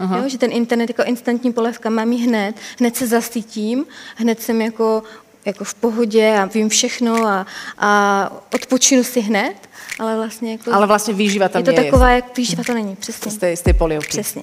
Aha. Jo, že ten internet jako instantní polevka mám ji hned, hned se zasytím, hned jsem jako, jako v pohodě a vím všechno a, a odpočinu si hned, ale vlastně jako... Ale vlastně výživa tam je to taková, jak výživa to není, přesně. Z té, z té polievky. Přesně.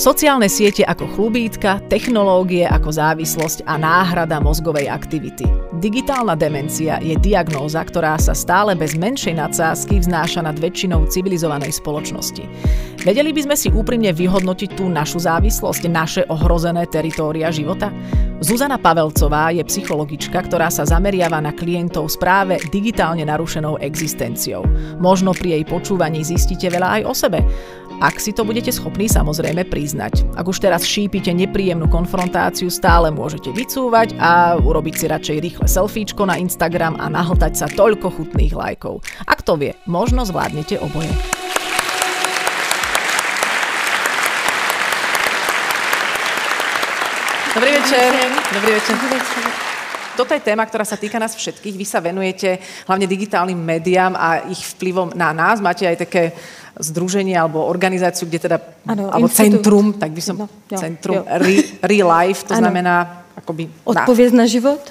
Sociálne siete ako chlubítka, technológie ako závislosť a náhrada mozgovej aktivity. Digitálna demencia je diagnóza, ktorá sa stále bez menšej nadsázky vznáša nad väčšinou civilizovanej spoločnosti. Vedeli by sme si úprimne vyhodnotiť tú našu závislosť, naše ohrozené teritória života? Zuzana Pavelcová je psychologička, ktorá sa zameriava na klientov s práve digitálne narušenou existenciou. Možno pri jej počúvaní zistíte veľa aj o sebe. Ak si to budete schopní samozrejme priznať. Ak už teraz šípite nepríjemnú konfrontáciu, stále môžete vycúvať a urobiť si radšej rýchle selfiečko na Instagram a nahltať sa toľko chutných lajkov. A kto vie, možno zvládnete oboje. Dobrý večer. Dobrý večer. Toto je téma, ktorá sa týka nás všetkých. Vy sa venujete hlavne digitálnym médiám a ich vplyvom na nás. Máte aj také združenie alebo organizáciu, kde teda, ano, alebo institut. centrum, tak by som, no, jo, centrum jo. Re, Real Life, to ano. znamená akoby... Odpověď na život?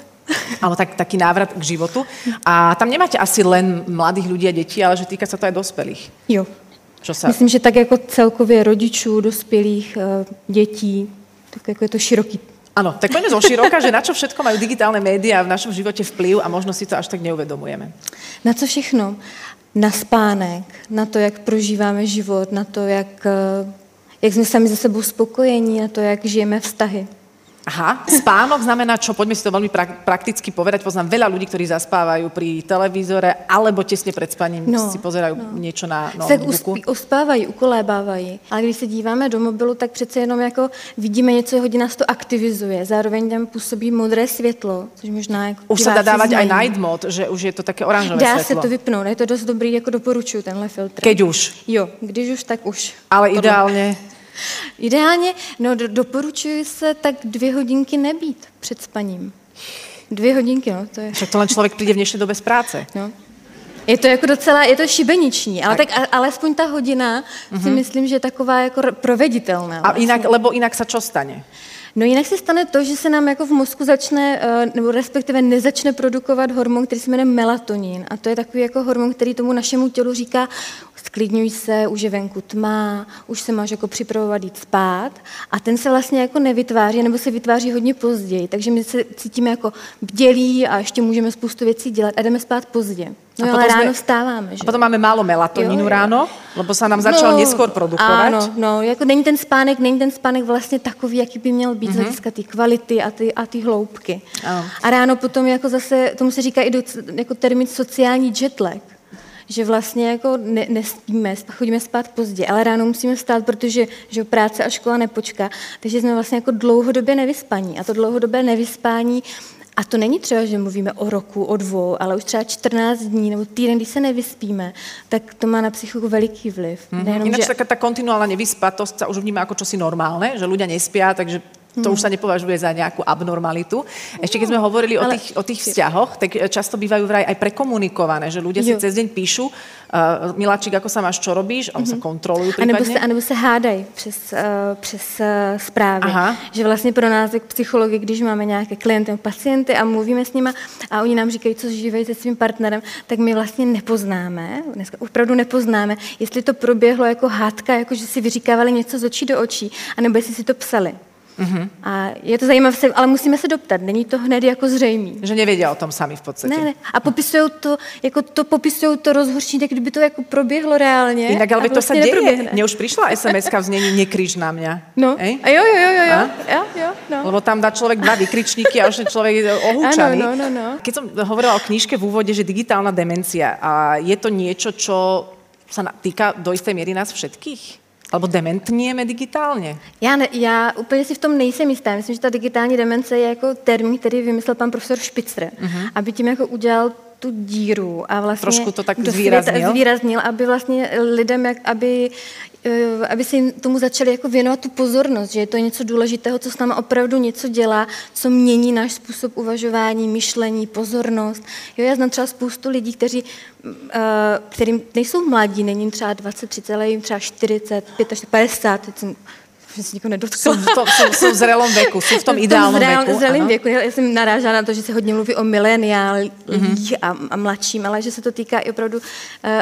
Ale tak, taký návrat k životu. A tam nemáte asi len mladých ľudí a detí, ale že týka sa to aj dospelých. Jo. Čo sa... Myslím, že tak jako celkově rodičů, dospělých, eh, dětí, tak jako je to široký Áno, tak poďme zo široka, že na čo všetko majú digitálne médiá v našom živote vplyv a možno si to až tak neuvedomujeme. Na co všechno? Na spánek, na to, jak prožíváme život, na to, jak, eh, jak jsme sami ze sebou spokojení, na to, jak žijeme vztahy. Aha, spánok znamená čo? Poďme si to veľmi pra- prakticky povedať. Poznám veľa ľudí, ktorí zaspávajú pri televízore alebo tesne pred spaním no, si pozerajú no. niečo na notebooku. Tak uspí, uspávají, ukolébávají. Ale když se díváme do mobilu, tak přece jenom jako vidíme něco, hodně nás to aktivizuje. Zároveň tam působí modré světlo, což možná jako Už se dá dávat aj night mode, že už je to také oranžové dá světlo. Dá se to vypnout, je to dost dobrý, jako doporučuju tenhle filtr. Keď už. Jo, když už, tak už. Ale ideálně Ideálně, no do, doporučuji se tak dvě hodinky nebýt před spaním. Dvě hodinky, no, to je... Však to len člověk přijde v dnešní době z práce. No. Je to jako docela, je to šibeniční, ale tak, tak alespoň ta hodina uh-huh. si mhm. myslím, že je taková jako proveditelná. A vlastně. jinak, lebo jinak se čo stane? No jinak se stane to, že se nám jako v mozku začne, eh, nebo respektive nezačne produkovat hormon, který se jmenuje melatonin. A to je takový jako hormon, který tomu našemu tělu říká, sklidňuj se, už je venku tma, už se máš jako připravovat jít spát. A ten se vlastně jako nevytváří, nebo se vytváří hodně později. Takže my se cítíme jako bdělí a ještě můžeme spoustu věcí dělat a jdeme spát pozdě. No a ale ráno sme, vstáváme. Že? A potom máme málo melatonínu jo, ráno, lebo se nám začal no, neskôr produkovat. Ano, no, jako není ten spánek, není ten spánek vlastně takový, jaký by měl být mm-hmm. z mhm. hlediska té kvality a ty, a ty hloubky. Oh. A ráno potom jako zase, tomu se říká i do, jako termín sociální jetlag že vlastně jako ne, nespíme, chodíme spát pozdě, ale ráno musíme vstát, protože že práce a škola nepočká, takže jsme vlastně jako dlouhodobě nevyspaní. A to dlouhodobé nevyspání a to není třeba, že mluvíme o roku, o dvou, ale už třeba 14 dní nebo týden, když se nevyspíme, tak to má na psychiku veliký vliv. Mm-hmm. Nejenom, Ináč že... taká ta kontinuálna nevyspatosť sa už vníma ako čosi normálne, že ľudia nespia, takže to už sa nepovažuje za nejakú abnormalitu. Ešte keď sme hovorili o tých, o tých vzťahoch, tak často bývajú vraj aj prekomunikované, že ľudia si cez deň píšu, uh, Miláčik, ako sa máš, čo robíš, alebo mm-hmm. sa kontrolujú prípadne. A nebo se, a nebo se hádají přes, uh, přes uh, zprávy. Aha. Že vlastně pro nás, jak psychologi, když máme nějaké klienty, pacienty a mluvíme s nimi a oni nám říkají, co žívají se svým partnerem, tak my vlastně nepoznáme, dneska opravdu nepoznáme, jestli to proběhlo jako hádka, jako že si vyříkávali něco z očí do očí, anebo jestli si to psali. Uh-huh. A je to zajímavé, ale musíme se doptat. Není to hned jako zřejmý. Že nevědí o tom sami v podstatě. Ne, ne. A popisují to, jako to popisují to rozhorčení, tak kdyby to jako proběhlo reálně. Jinak, ale vlastně to se děje. Mně už přišla sms v znění nekryž na mě. No. Ej? A jo, jo, jo, jo. A? jo, jo no. Lebo tam dá člověk dva vykričníky a už je člověk ohúčaný. Ano, no, no, no. Keď som hovorila o knižke v úvode, že digitálna demencia, a je to niečo, čo sa týka do istej miery nás všetkých? Alebo dementnieme digitálně? Já, ne, já úplně si v tom nejsem jistá. Myslím, že ta digitální demence je jako termín, který vymyslel pan profesor Špicr, uh-huh. aby tím jako udělal tu díru a vlastně Trošku to tak zvýraznil. zvýraznil, aby vlastně lidem, jak, aby, eh, aby si tomu začali jako věnovat tu pozornost, že je to něco důležitého, co s námi opravdu něco dělá, co mění náš způsob uvažování, myšlení, pozornost. Jo, já znám třeba spoustu lidí, kteří, eh, kterým nejsou mladí, není třeba 20, 30, ale jim třeba 40, 50, 50, teď jsem že se nikdo nedotkla. Jsou v, tom, jsou, jsou v zrelom věku, jsou v tom ideálním věku. V zrelém věku. Já, jsem narážela na to, že se hodně mluví o mileniálích mm-hmm. a, a mladším, ale že se to týká i opravdu uh,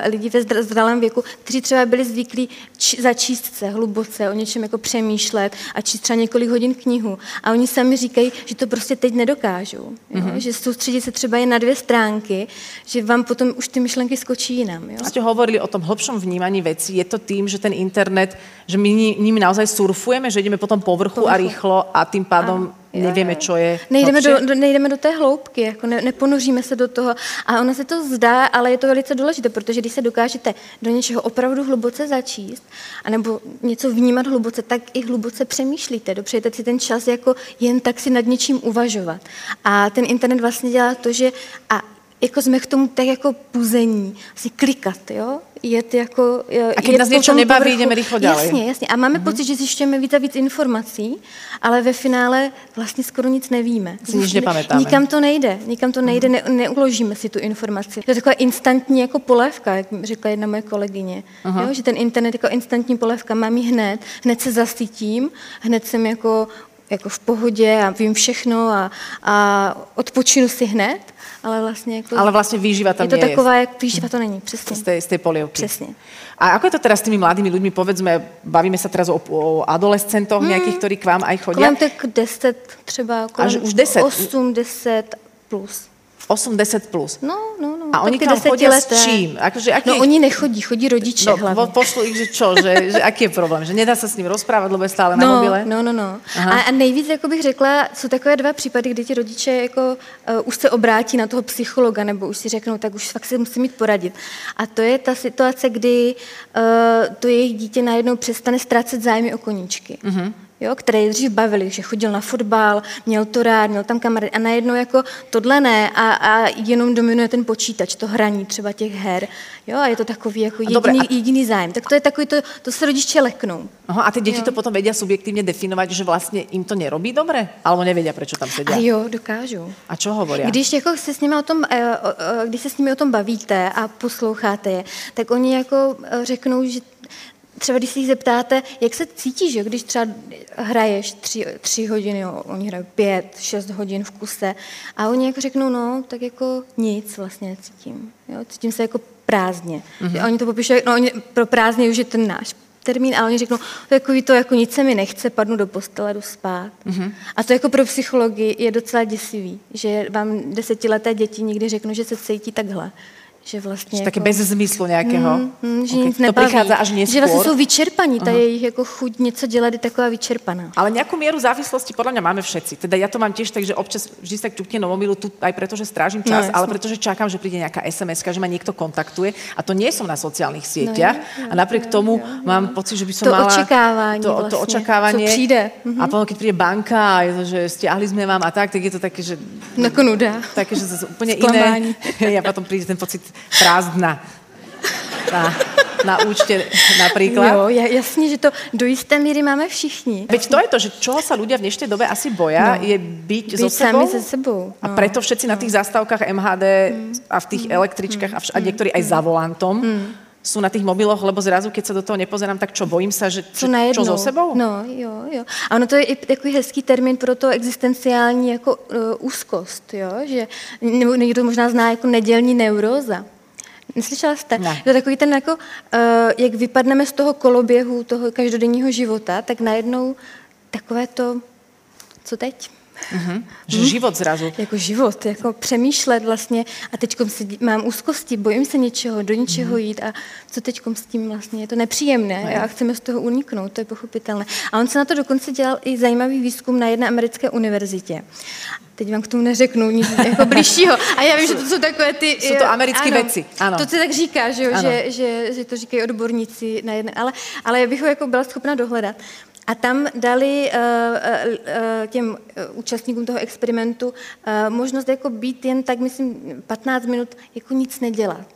lidí ve zralém věku, kteří třeba byli zvyklí či, začíst se hluboce, o něčem jako přemýšlet a číst třeba několik hodin knihu. A oni sami říkají, že to prostě teď nedokážou. Jo? Mm-hmm. Že soustředit se třeba jen na dvě stránky, že vám potom už ty myšlenky skočí jinam. Jo? Jste hovorili o tom hlbšom vnímaní věcí. Je to tím, že ten internet, že my nimi naozaj surfujeme že ideme po tom povrchu, povrchu. a rýchlo a tým pádom a, nevieme, čo je nejdeme do, do, nejdeme do té hloubky, jako ne, neponoříme se do toho. A ono se to zdá, ale je to velice důležité, protože když se dokážete do něčeho opravdu hluboce začíst, anebo něco vnímat hluboce, tak i hluboce přemýšlíte. Dopřejete si ten čas jako jen tak si nad něčím uvažovat. A ten internet vlastně dělá to, že a jako jsme k tomu tak jako puzení, si klikat, jo? Jet jako... A když nás něco nebaví, jdeme rychle dále. Jasně, jasně. A máme uh-huh. pocit, že zjišťujeme víc a víc informací, ale ve finále vlastně skoro nic nevíme. Si nic nepamětáme. Nikam to nejde, nikam to nejde, uh-huh. ne, neuložíme si tu informaci. To je taková instantní jako polévka, jak řekla jedna moje kolegyně. Uh-huh. Jo, že ten internet jako instantní polévka mám ji hned, hned se zasytím, hned jsem jako jako v pohodě a vím všechno a, a odpočinu si hned ale vlastně jako... Ale vlastně výživa tam je to taková, jak výživa to není, přesně. Z té, z té polievky. Přesně. A ako je to teraz s tými mladými ľuďmi? Povedzme, bavíme sa teraz o, o adolescentoch hmm. nejakých, ktorí k vám aj chodia. Kolem tak 10 třeba, kolem Až už 10? 8, 10 plus. 8-10 plus. No, no, no. A oni tam chodí s čím? Akože, aký... No oni nechodí, chodí rodiče no, hlavně. pošlu ich, že čo, že, že aký je problém? Že nedá se s ním rozprávat, lebo je stále no, na mobile? No, no, no. A, a nejvíc, jako bych řekla, jsou takové dva případy, kdy ti rodiče jako uh, už se obrátí na toho psychologa, nebo už si řeknou, tak už fakt se musí mít poradit. A to je ta situace, kdy uh, to jejich dítě najednou přestane ztrácet zájmy o koníčky. Uh-huh jo, které dřív bavili, že chodil na fotbal, měl to rád, měl tam kamarády a najednou jako tohle ne a, a jenom dominuje ten počítač, to hraní třeba těch her, jo, a je to takový jako jediný, Dobre, a... jediný zájem. Tak to je takový, to, to se rodiče leknou. Aha, a ty děti jo. to potom vědí subjektivně definovat, že vlastně jim to nerobí dobře? Alebo nevědí, proč tam sedí? A jo, dokážou. A čo hovorí? Když jako se s nimi o tom, eh, když se s nimi o tom bavíte a posloucháte je, tak oni jako eh, řeknou, že třeba když si jich zeptáte, jak se cítíš, že když třeba hraješ tři, tři hodiny, jo, oni hrají pět, šest hodin v kuse a oni jako řeknou, no, tak jako nic vlastně necítím. Jo? Cítím se jako prázdně. Mm-hmm. Oni to popíšou, no oni pro prázdně už je ten náš termín, ale oni řeknou, takový to jako nic se mi nechce, padnu do postele, jdu spát. Mm-hmm. A to jako pro psychologii je docela děsivý, že vám desetileté děti někdy řeknou, že se cítí takhle že vlastně... Že jako... taky bez zmyslu nějakého. Mm, mm, že okay. nic nebaví. To přichází až neskôr. Že vlastně jsou vyčerpaní, ta jejich jako chuť něco dělat je taková vyčerpaná. Ale nějakou míru závislosti podle mě máme všetci. Teda já to mám těž tak, že občas vždy se ťukne na mobilu tu aj preto, že strážím čas, no, ale protože čakám, že přijde nějaká SMS, že ma někdo kontaktuje a to nie som na sociálních sítích. No, a napriek no, tomu jo, mám pocit, že by som to mala... Očekávání to, vlastně, to očekávání. Co přijde. Mm-hmm. A potom, když přijde banka a je to, že stiahli jsme vám a tak, tak je to také, že... Jako nuda. Také, že to úplně jiné. Já potom přijde ten pocit prázdna na, na účte například. Jo, jasně, že to do jisté míry máme všichni. Veď to je to, že čoho sa ľudia v dnešnej dobe asi boja, no. je byť, byť so sebou. se sebou. No. A preto všetci no. na tých zastávkach MHD mm. a v tých mm. električkách mm. a, vš- a niektorí aj za volantom mm sú na tých mobiloch, lebo zrazu, keď sa do toho nepozerám, tak čo, bojím sa, že čo, čo so sebou? No, jo, jo. A ono to je i takový hezký termín pro to existenciální jako uh, úzkost, jo, že někdo možná zná jako nedělní neuróza. Neslyšela jste? Ne. To je takový ten, jako, uh, jak vypadneme z toho koloběhu, toho každodenního života, tak najednou takové to, co teď? Uh-huh. Že hmm. život zrazu. Jako život, jako přemýšlet vlastně a teď mám úzkosti, bojím se něčeho, do něčeho uh-huh. jít a co teď s tím vlastně, je to nepříjemné no. a chceme z toho uniknout, to je pochopitelné. A on se na to dokonce dělal i zajímavý výzkum na jedné americké univerzitě. Teď vám k tomu neřeknu nic jako blížšího. A já vím, že to jsou takové ty... Jsou to americké věci, ano. To se tak říká, že, jo, že, že, že, to říkají odborníci na jedné, ale, ale já bych ho jako byla schopna dohledat. A tam dali uh, uh, těm uh, účastníkům toho experimentu možnost jako být jen tak, myslím, 15 minut jako nic nedělat.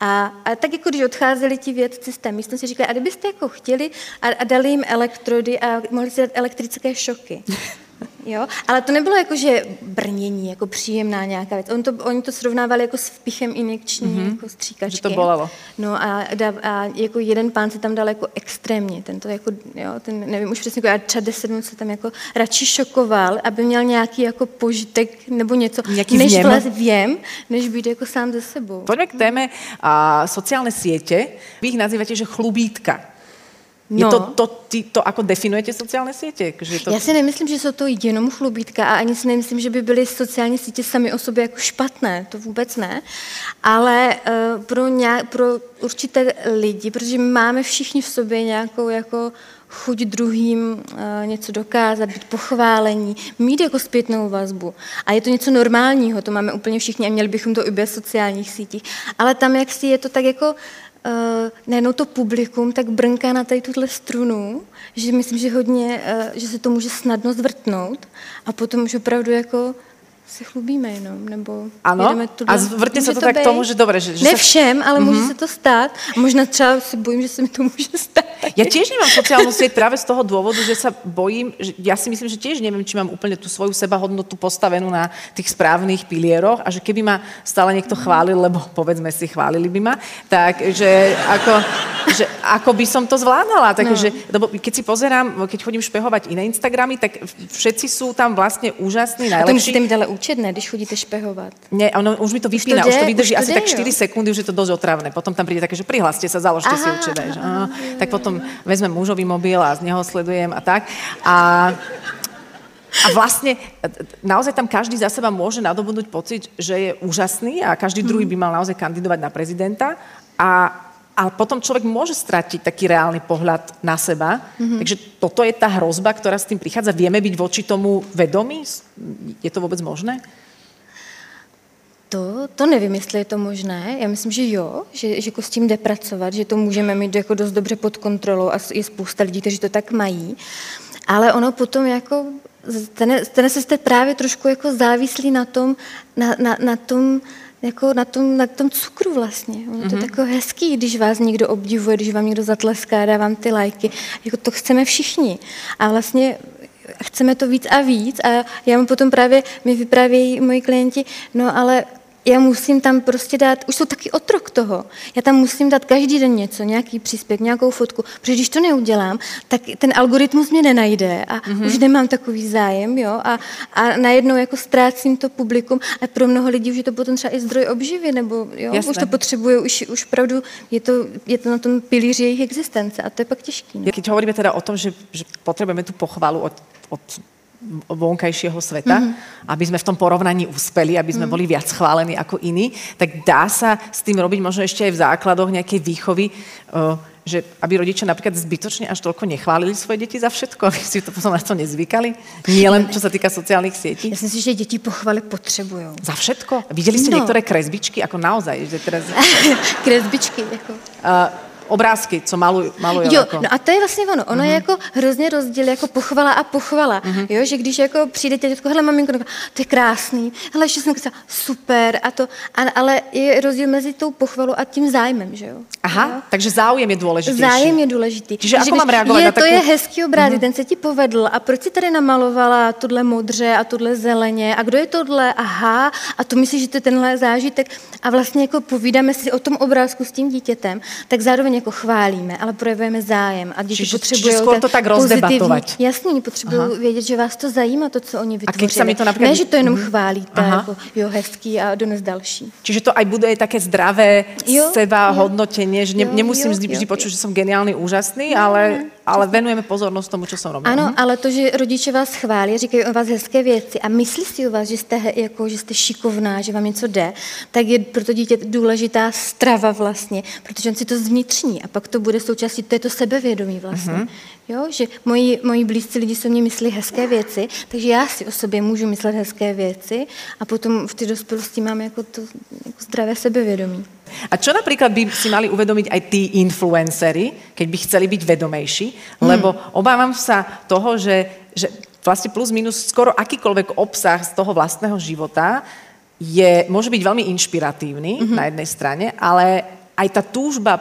A, a tak jako když odcházeli ti vědci z té místnosti, říkali, a kdybyste jako chtěli a, a dali jim elektrody a mohli si dát elektrické šoky. Jo? Ale to nebylo jako, že brnění, jako příjemná nějaká věc. On to, oni to srovnávali jako s vpichem injekční, mm-hmm. jako stříkačky. Že to bolelo. No a, a, jako jeden pán se tam dal jako extrémně, ten to jako, jo, ten, nevím už přesně, jako, třeba deset minut se tam jako radši šokoval, aby měl nějaký jako požitek nebo něco, nějaký než vlez věm, než být jako sám ze sebou. Pojďme k téme a, sociální sítě. Vy ich nazýváte, že chlubítka. No. Je to, to, ty, to, ako definujete sociální sítě? Že to... Já si nemyslím, že jsou to jenom chlubítka a ani si nemyslím, že by byly sociální sítě sami o sobě jako špatné, to vůbec ne. Ale uh, pro, nějak, pro určité lidi, protože máme všichni v sobě nějakou jako chuť druhým uh, něco dokázat, být pochválení, mít jako zpětnou vazbu. A je to něco normálního, to máme úplně všichni a měli bychom to i bez sociálních sítí. Ale tam, jak si je to tak jako uh, najednou to publikum tak brnká na tady tuhle strunu, že myslím, že hodně, uh, že se to může snadno zvrtnout a potom už opravdu jako se chlubíme jenom, nebo ano? a zvrtne se to, to tak k tomu, že dobré, že, že Ne všem, ale mm-hmm. může se to stát. A možná třeba si bojím, že se mi to může stát. Ja tiež nemám sociálnu sieť práve z toho dôvodu, že sa bojím, že ja si myslím, že tiež neviem, či mám úplne tú svoju sebahodnotu postavenú na tých správnych pilieroch a že keby ma stále niekto chválil, lebo povedzme si, chválili by ma, tak že ako, že ako by som to zvládala. Takže, no. lebo keď si pozerám, keď chodím špehovať iné Instagramy, tak všetci sú tam vlastne úžasní, najlepší. A to musíte mi ale účet, ne, když chodíte špehovat. Ne, ono už mi to vypína, už to, už to vydrží už to asi tak 4 sekundy, už je to dosť otravné. Potom tam príde také, že prihláste sa, založte aha, si účet. Že, aha, tak potom vezmem mužový mobil a z neho sledujem a tak. A, a vlastne naozaj tam každý za seba môže nadobudnúť pocit, že je úžasný a každý druhý by mal naozaj kandidovať na prezidenta a ale potom človek môže stratiť taký reálny pohľad na seba. Mm-hmm. Takže toto je tá hrozba, ktorá s tým prichádza. Vieme byť voči tomu vedomí? Je to vôbec možné? To, to nevím, jestli je to možné. Já myslím, že jo, že, že jako s tím jde pracovat, že to můžeme mít jako dost dobře pod kontrolou a je spousta lidí, kteří to tak mají. Ale ono potom jako, stane, stane se jste právě trošku jako závislí na tom, na, na, na tom, jako na tom, na tom cukru vlastně. Ono mm-hmm. to je mhm. jako hezký, když vás někdo obdivuje, když vám někdo zatleská, dá vám ty lajky. Jako to chceme všichni. A vlastně chceme to víc a víc a já mu potom právě, mi vyprávějí moji klienti, no ale já musím tam prostě dát, už jsou taky otrok toho, já tam musím dát každý den něco, nějaký příspěvek, nějakou fotku, protože když to neudělám, tak ten algoritmus mě nenajde a mm-hmm. už nemám takový zájem, jo, a, a najednou jako ztrácím to publikum a pro mnoho lidí už je to potom třeba i zdroj obživy, nebo jo, Jasné. už to potřebuje, už, už pravdu je to, je to na tom pilíři jejich existence a to je pak těžké. No. Keď hovoríme teda o tom, že, že potřebujeme tu pochvalu od, od vonkajšieho sveta, mm-hmm. aby sme v tom porovnaní uspeli, aby sme mm. boli viac chválení ako iní, tak dá sa s tým robiť možno ešte aj v základoch nejakej výchovy, uh, že aby rodičia napríklad zbytočne až toľko nechválili svoje deti za všetko, aby si to potom na to nezvykali. Nie len čo sa týka sociálnych sietí. Ja si myslím, že deti pochvaly potřebují. Za všetko? Videli ste no. niektoré kresbičky, ako naozaj? Že teraz... kresbičky, jako... Uh, obrázky, co malují. Maluj, jo, jako. no a to je vlastně ono. Ono uh-huh. je mhm. jako hrozně rozdíl jako pochvala a pochvala. Uh-huh. Jo, že když jako přijde dětko, hele maminko, to je krásný, hele ještě jsem super a to, a, ale je rozdíl mezi tou pochvalou a tím zájmem, že jo. Aha, jo? takže zájem je důležitý. Zájem je důležitý. Čiže ako mám reagovat je, na takovou... To je hezký obrázek, uh-huh. ten se ti povedl a proč si tady namalovala tohle modře a tohle zeleně a kdo je tohle, aha, a to myslíš, že to je tenhle zážitek a vlastně jako povídáme si o tom obrázku s tím dítětem, tak zároveň jako chválíme, ale projevujeme zájem a děti potřebují to tak rozdebatovat. Jasně, oni potřebují vědět, že vás to zajímá, to, co oni vytvořili. A to například... Ne, že to jenom mm-hmm. chválíte, Aha. jako, jo, hezký a dones další. Čiže to aj bude také zdravé jo, seba jo. hodnotenie, že ne, jo, nemusím jo, vždy, vždy počuť, že som geniálny, úžasný, ale, ale venujeme pozornost tomu, co jsem robil. Ano, mhm. ale to, že rodiče vás chválí, říkají o vás hezké věci a myslí si o vás, že jste, jako, že jste šikovná, že vám něco jde, tak je pro to dítě důležitá strava vlastně, protože on si to zvnitřní a pak to bude součástí, to je to sebevědomí vlastně. Mm-hmm. Jo, že moji, moji blízcí lidi se mě myslí hezké věci, takže já si o sobě můžu myslet hezké věci a potom v té dospělosti mám jako to jako zdravé sebevědomí. A čo napríklad by si mali uvedomiť aj tí influencery, keď by chceli byť vedomejší? Lebo hmm. obávam sa toho, že, že vlastne plus minus skoro akýkoľvek obsah z toho vlastného života je, môže byť veľmi inšpiratívny mm-hmm. na jednej strane, ale aj tá túžba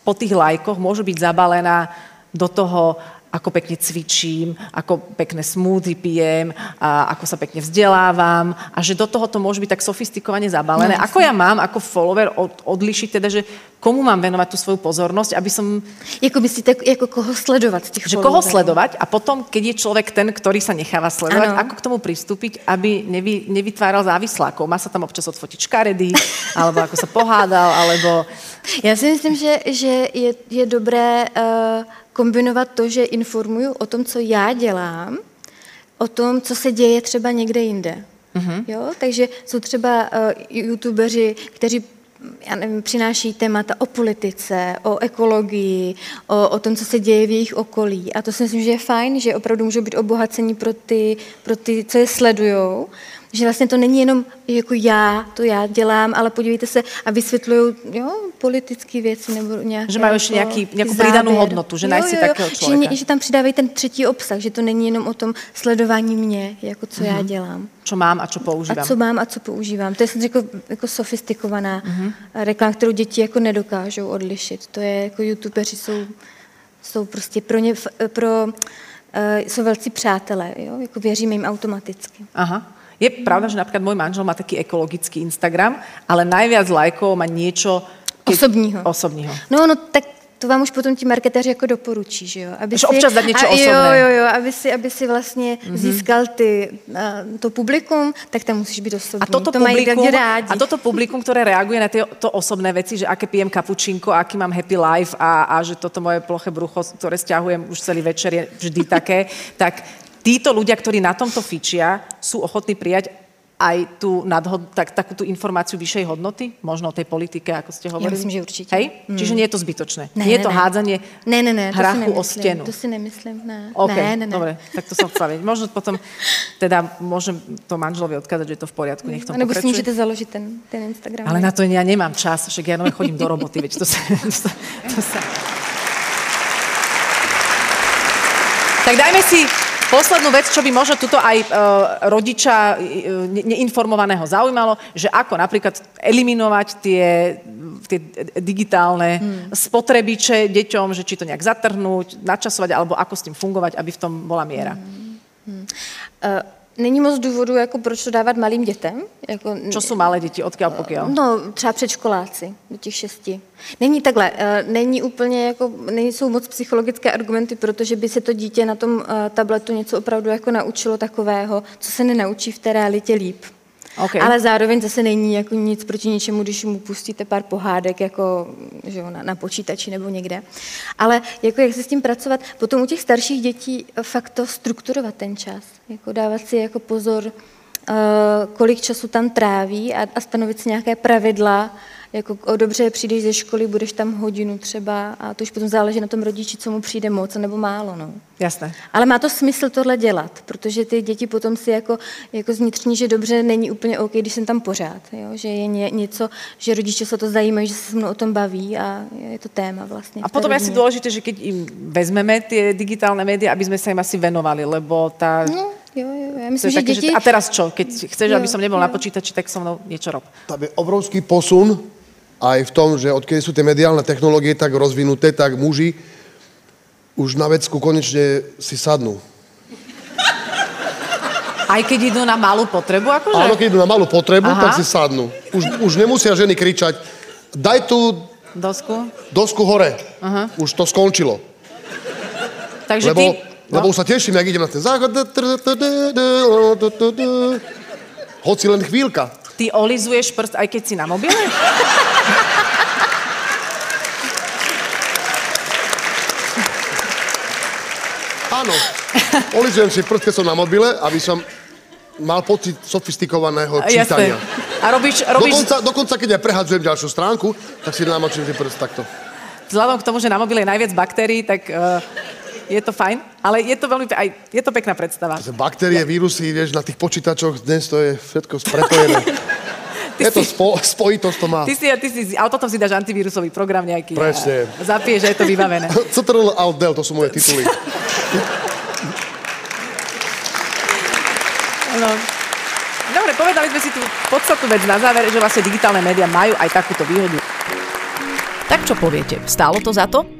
po tých lajkoch môže byť zabalená do toho, ako pekne cvičím, ako pekné smoothie pijem, a ako sa pekne vzdelávam a že do toho to môže byť tak sofistikovane zabalené. No, ako ja mám ako follower od, odlišiť teda, že komu mám venovať tú svoju pozornosť, aby som... Jako myslíte, jako koho sledovat z těch Že koho sledovať a potom, keď je človek ten, ktorý sa necháva sledovať, ano. ako k tomu pristúpiť, aby nevy, nevytváral závislákov. Má sa tam občas odfotiť škaredý, alebo ako sa pohádal, alebo... Já si myslím, že, že je, je dobré uh, kombinovat to, že informuju o tom, co já dělám, o tom, co se děje třeba někde jinde. Mm-hmm. Jo? Takže jsou třeba uh, youtubeři, kteří já nevím, přináší témata o politice, o ekologii, o, o tom, co se děje v jejich okolí. A to si myslím, že je fajn, že opravdu můžou být obohacení pro ty, pro ty co je sledujou že vlastně to není jenom jako já, to já dělám, ale podívejte se a vysvětlují politické věci nebo nějaké... Že mají ještě jako nějaký, nějakou přidanou hodnotu, že najsi takového člověka. Že, že tam přidávají ten třetí obsah, že to není jenom o tom sledování mě, jako co mm-hmm. já mhm. dělám. Co mám a co používám. A co mám a co používám. To je jsem řekl, jako sofistikovaná mm-hmm. reklama, kterou děti jako nedokážou odlišit. To je jako youtubeři jsou, jsou prostě pro ně, pro, uh, jsou velcí přátelé, jo? jako věříme jim automaticky. Aha. Je pravda, že napríklad môj manžel má taký ekologický Instagram, ale najviac lajkov má niečo... Keď... Osobního. Osobního. No, no, tak to vám už potom ti marketéři jako doporučí, že jo? Aby si, občas dát něco a, osobné. Jo, jo, jo, aby si, aby si vlastně mm-hmm. získal ty, uh, to publikum, tak tam musíš být osobní. A toto, to publikum, mají rádi. a toto publikum, které reaguje na ty, to osobné věci, že aké pijem kapučinko, aký mám happy life a, a že toto moje ploché brucho, ktoré stiahujem už celý večer, je vždy také, tak títo ľudia, ktorí na tomto fičia, sú ochotní prijať aj tú nadhod, tak, takú tú informáciu vyššej hodnoty? Možno o tej politike, ako ste hovorili? Ja myslím, že určite. Hej? Mm. Čiže nie je to zbytočné? Ne, nie je to ne, hádzanie ne, ne, ne, hrachu o stenu? To si nemyslím, ne. Okay, ne, ne, ne. dobre, tak to som chcela vedieť. Možno potom, teda môžem to manželovi odkázať, že je to v poriadku, nech to Nebo si môžete založiť ten, ten Instagram. Ale na to ja nemám čas, však ja chodím do roboty, veď to sa... To sa, to sa... Tak dajme si Poslednú vec, čo by možno tuto aj uh, rodiča uh, neinformovaného zaujímalo, že ako napríklad eliminovať tie, tie digitálne hmm. spotrebiče deťom, že či to nejak zatrhnúť, načasovať, alebo ako s tým fungovať, aby v tom bola miera. Hmm. Hmm. Uh, Není moc důvodů, jako proč to dávat malým dětem. Jako, Co jsou malé děti, odkiaľ pokiaľ? No, třeba předškoláci, do těch šesti. Není takhle, uh, není úplně jako, nejsou moc psychologické argumenty, protože by se to dítě na tom uh, tabletu něco opravdu jako naučilo takového, co se nenaučí v té realitě líp. Okay. Ale zároveň zase není jako nic proti ničemu, když mu pustíte pár pohádek jako, že na, na počítači nebo někde. Ale jako jak se s tím pracovat, potom u těch starších dětí fakt to strukturovat ten čas, jako dávat si jako pozor, kolik času tam tráví a, a stanovit si nějaké pravidla, jako o dobře přijdeš ze školy, budeš tam hodinu třeba a to už potom záleží na tom rodiči, co mu přijde moc nebo málo. No. Jasné. Ale má to smysl tohle dělat, protože ty děti potom si jako, jako zvnitřní, že dobře není úplně OK, když jsem tam pořád. Jo? Že je ně, něco, že rodiče se to zajímají, že se se mnou o tom baví a je to téma vlastně. A potom je asi důležité, že když jim vezmeme ty digitální média, aby jsme se jim asi venovali, lebo ta... No. Myslím, že deti... Že, a teraz čo? Keď chceš, jo, aby som nebol jo. na počítači, tak so mnou niečo rob. Tam je obrovský posun aj v tom, že odkedy sú tie mediálne technológie tak rozvinuté, tak muži už na vecku konečne si sadnú. Aj keď idú na malú potrebu, akože? Áno, keď idú na malú potrebu, Aha. tak si sadnú. Už, už nemusia ženy kričať, daj tu dosku, dosku hore. Aha. Už to skončilo. Takže lebo, ty... No. Lebo už sa teším, jak idem na ten záchod. Hoci len chvíľka. Ty olizuješ prst, aj keď si na mobile? Áno. Olizujem si prst, keď som na mobile, aby som mal pocit sofistikovaného čítania. A robíš... robíš... Dokonca, dokonca, keď aj prehadzujem ďalšiu stránku, tak si namočím si prst takto. Vzhľadom k tomu, že na mobile je najviac baktérií, tak uh, je to fajn, ale je to veľmi, aj, je to pekná predstava. Baktérie, vírusy, vieš, na tých počítačoch dnes to je všetko prepojené. Ty je si, to spo, spojitosť to má. Ty si, ty si, ale potom si dáš antivírusový program nejaký. Presne. Zapiješ, že je to vybavené. CTRL Alt Del, to sú moje tituly. no. Dobre, povedali sme si tu podstatnú vec na záver, že vlastne digitálne médiá majú aj takúto výhodu. Tak čo poviete, stálo to za to?